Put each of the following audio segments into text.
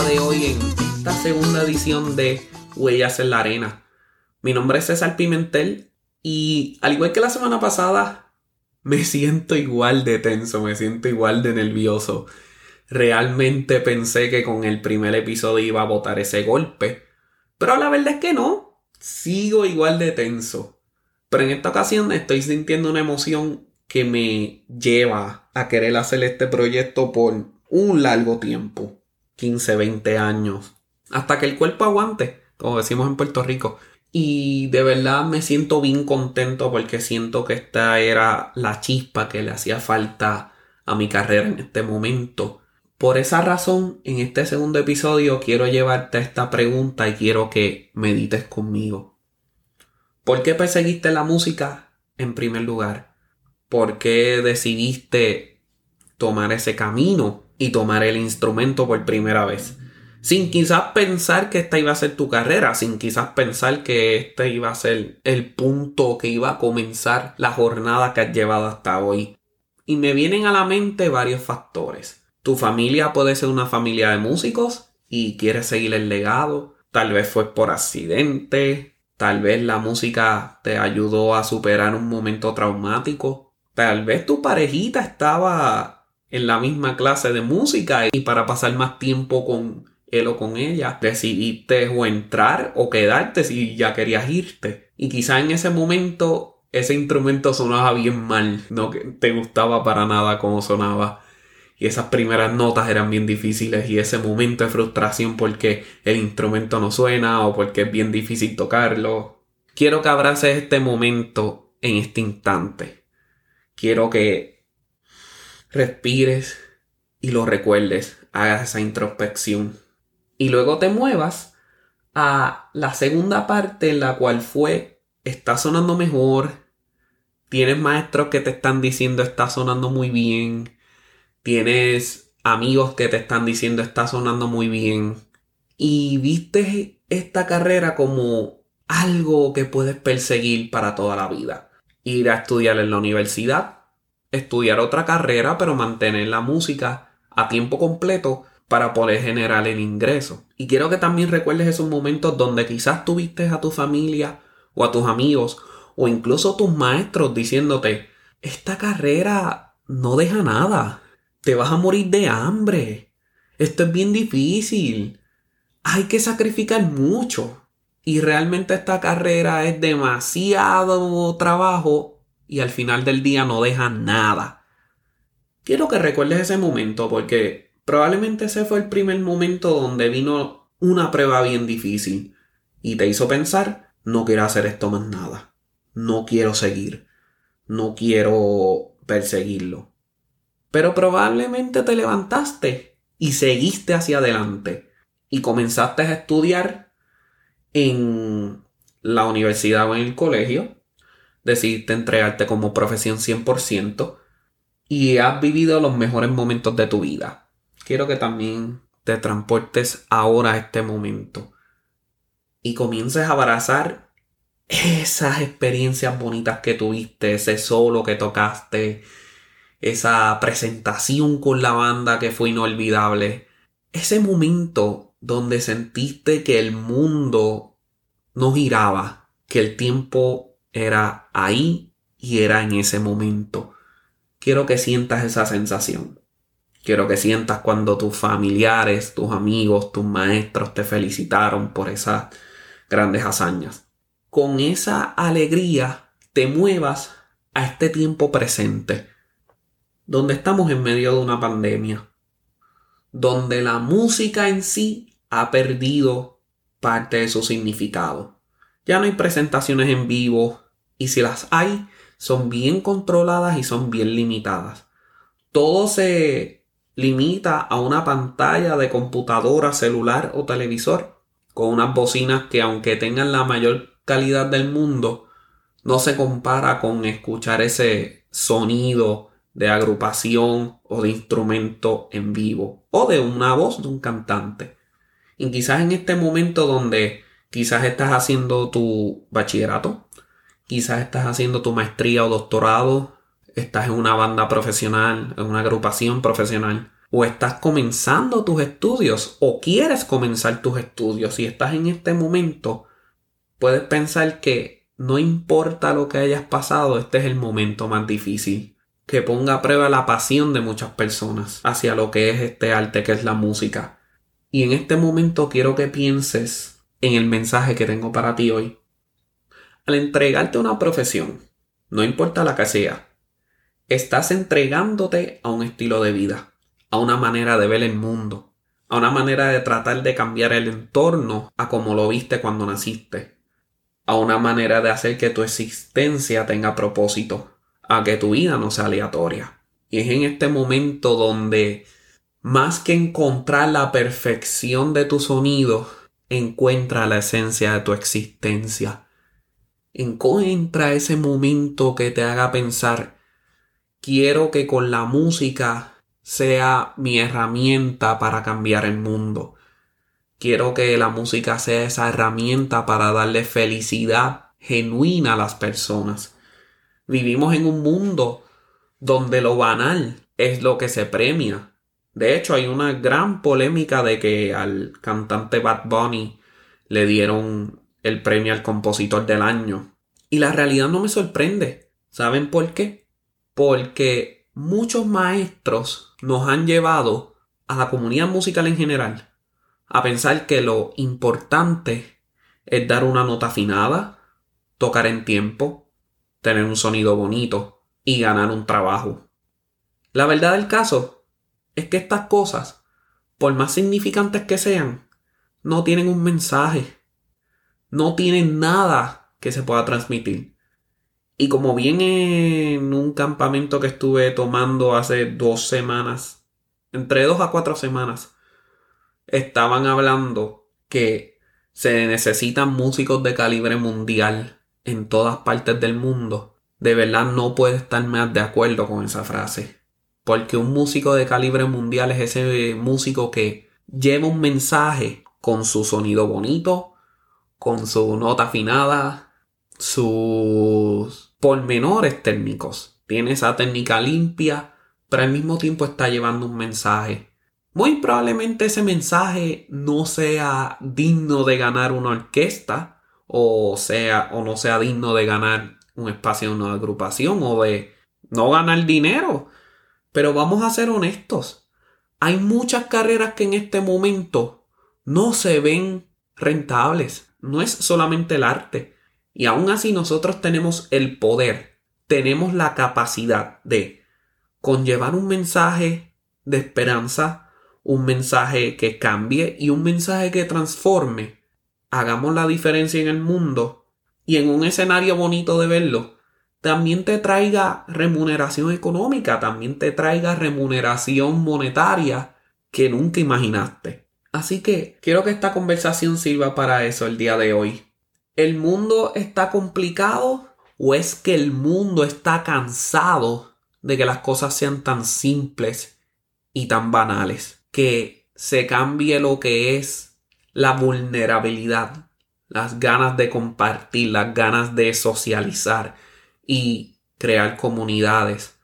de hoy en esta segunda edición de Huellas en la Arena. Mi nombre es César Pimentel y al igual que la semana pasada, me siento igual de tenso, me siento igual de nervioso. Realmente pensé que con el primer episodio iba a botar ese golpe, pero la verdad es que no, sigo igual de tenso. Pero en esta ocasión estoy sintiendo una emoción que me lleva a querer hacer este proyecto por un largo tiempo, 15, 20 años, hasta que el cuerpo aguante, como decimos en Puerto Rico. Y de verdad me siento bien contento porque siento que esta era la chispa que le hacía falta a mi carrera en este momento. Por esa razón, en este segundo episodio quiero llevarte a esta pregunta y quiero que medites conmigo. ¿Por qué perseguiste la música en primer lugar? ¿Por qué decidiste tomar ese camino y tomar el instrumento por primera vez? sin quizás pensar que esta iba a ser tu carrera, sin quizás pensar que este iba a ser el punto que iba a comenzar la jornada que has llevado hasta hoy. Y me vienen a la mente varios factores. Tu familia puede ser una familia de músicos y quieres seguir el legado. Tal vez fue por accidente. Tal vez la música te ayudó a superar un momento traumático. Tal vez tu parejita estaba en la misma clase de música y para pasar más tiempo con él o con ella, decidiste o entrar o quedarte si ya querías irte. Y quizá en ese momento ese instrumento sonaba bien mal, no te gustaba para nada como sonaba. Y esas primeras notas eran bien difíciles y ese momento de frustración porque el instrumento no suena o porque es bien difícil tocarlo. Quiero que abraces este momento en este instante. Quiero que respires y lo recuerdes, hagas esa introspección y luego te muevas a la segunda parte en la cual fue está sonando mejor, tienes maestros que te están diciendo está sonando muy bien, tienes amigos que te están diciendo está sonando muy bien y viste esta carrera como algo que puedes perseguir para toda la vida. Ir a estudiar en la universidad, estudiar otra carrera pero mantener la música a tiempo completo para poder generar el ingreso. Y quiero que también recuerdes esos momentos donde quizás tuviste a tu familia o a tus amigos o incluso tus maestros diciéndote, esta carrera no deja nada, te vas a morir de hambre, esto es bien difícil, hay que sacrificar mucho. Y realmente esta carrera es demasiado trabajo y al final del día no deja nada. Quiero que recuerdes ese momento porque Probablemente ese fue el primer momento donde vino una prueba bien difícil y te hizo pensar, no quiero hacer esto más nada, no quiero seguir, no quiero perseguirlo. Pero probablemente te levantaste y seguiste hacia adelante y comenzaste a estudiar en la universidad o en el colegio, decidiste entregarte como profesión 100% y has vivido los mejores momentos de tu vida. Quiero que también te transportes ahora a este momento y comiences a abrazar esas experiencias bonitas que tuviste, ese solo que tocaste, esa presentación con la banda que fue inolvidable, ese momento donde sentiste que el mundo no giraba, que el tiempo era ahí y era en ese momento. Quiero que sientas esa sensación. Quiero que sientas cuando tus familiares, tus amigos, tus maestros te felicitaron por esas grandes hazañas. Con esa alegría te muevas a este tiempo presente, donde estamos en medio de una pandemia, donde la música en sí ha perdido parte de su significado. Ya no hay presentaciones en vivo y si las hay, son bien controladas y son bien limitadas. Todo se limita a una pantalla de computadora, celular o televisor, con unas bocinas que aunque tengan la mayor calidad del mundo, no se compara con escuchar ese sonido de agrupación o de instrumento en vivo o de una voz de un cantante. Y quizás en este momento donde quizás estás haciendo tu bachillerato, quizás estás haciendo tu maestría o doctorado, estás en una banda profesional, en una agrupación profesional, o estás comenzando tus estudios o quieres comenzar tus estudios y estás en este momento, puedes pensar que no importa lo que hayas pasado, este es el momento más difícil, que ponga a prueba la pasión de muchas personas hacia lo que es este arte que es la música. Y en este momento quiero que pienses en el mensaje que tengo para ti hoy. Al entregarte una profesión, no importa la que sea, estás entregándote a un estilo de vida a una manera de ver el mundo, a una manera de tratar de cambiar el entorno a como lo viste cuando naciste, a una manera de hacer que tu existencia tenga propósito, a que tu vida no sea aleatoria. Y es en este momento donde, más que encontrar la perfección de tu sonido, encuentra la esencia de tu existencia. Encuentra ese momento que te haga pensar, quiero que con la música sea mi herramienta para cambiar el mundo. Quiero que la música sea esa herramienta para darle felicidad genuina a las personas. Vivimos en un mundo donde lo banal es lo que se premia. De hecho, hay una gran polémica de que al cantante Bad Bunny le dieron el premio al compositor del año. Y la realidad no me sorprende. ¿Saben por qué? Porque muchos maestros nos han llevado a la comunidad musical en general a pensar que lo importante es dar una nota afinada, tocar en tiempo, tener un sonido bonito y ganar un trabajo. La verdad del caso es que estas cosas, por más significantes que sean, no tienen un mensaje, no tienen nada que se pueda transmitir. Y como bien en un campamento que estuve tomando hace dos semanas, entre dos a cuatro semanas, estaban hablando que se necesitan músicos de calibre mundial en todas partes del mundo. De verdad no puedo estar más de acuerdo con esa frase. Porque un músico de calibre mundial es ese músico que lleva un mensaje con su sonido bonito, con su nota afinada, sus pormenores técnicos. Tiene esa técnica limpia, pero al mismo tiempo está llevando un mensaje. Muy probablemente ese mensaje no sea digno de ganar una orquesta o sea o no sea digno de ganar un espacio en una agrupación o de no ganar dinero. Pero vamos a ser honestos. Hay muchas carreras que en este momento no se ven rentables. No es solamente el arte. Y aún así nosotros tenemos el poder, tenemos la capacidad de conllevar un mensaje de esperanza, un mensaje que cambie y un mensaje que transforme. Hagamos la diferencia en el mundo y en un escenario bonito de verlo, también te traiga remuneración económica, también te traiga remuneración monetaria que nunca imaginaste. Así que quiero que esta conversación sirva para eso el día de hoy. ¿El mundo está complicado o es que el mundo está cansado de que las cosas sean tan simples y tan banales? Que se cambie lo que es la vulnerabilidad, las ganas de compartir, las ganas de socializar y crear comunidades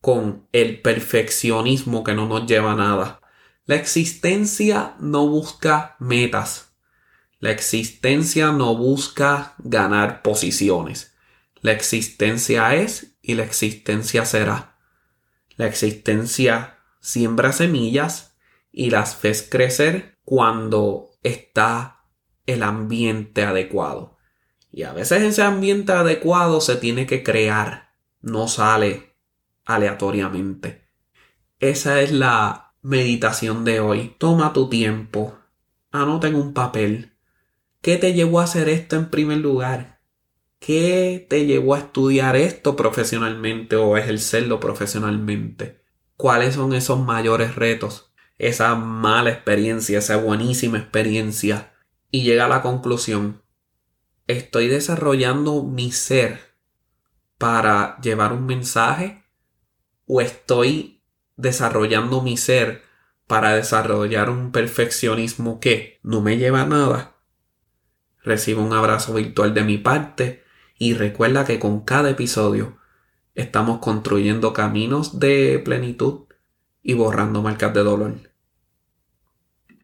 con el perfeccionismo que no nos lleva a nada. La existencia no busca metas, la existencia no busca ganar posiciones. La existencia es y la existencia será. La existencia siembra semillas y las ves crecer cuando está el ambiente adecuado. Y a veces ese ambiente adecuado se tiene que crear, no sale aleatoriamente. Esa es la meditación de hoy. Toma tu tiempo, anota en un papel ¿Qué te llevó a hacer esto en primer lugar? ¿Qué te llevó a estudiar esto profesionalmente o ejercerlo profesionalmente? ¿Cuáles son esos mayores retos? Esa mala experiencia, esa buenísima experiencia. Y llega a la conclusión. ¿Estoy desarrollando mi ser para llevar un mensaje? ¿O estoy desarrollando mi ser para desarrollar un perfeccionismo que no me lleva a nada? Recibe un abrazo virtual de mi parte y recuerda que con cada episodio estamos construyendo caminos de plenitud y borrando marcas de dolor.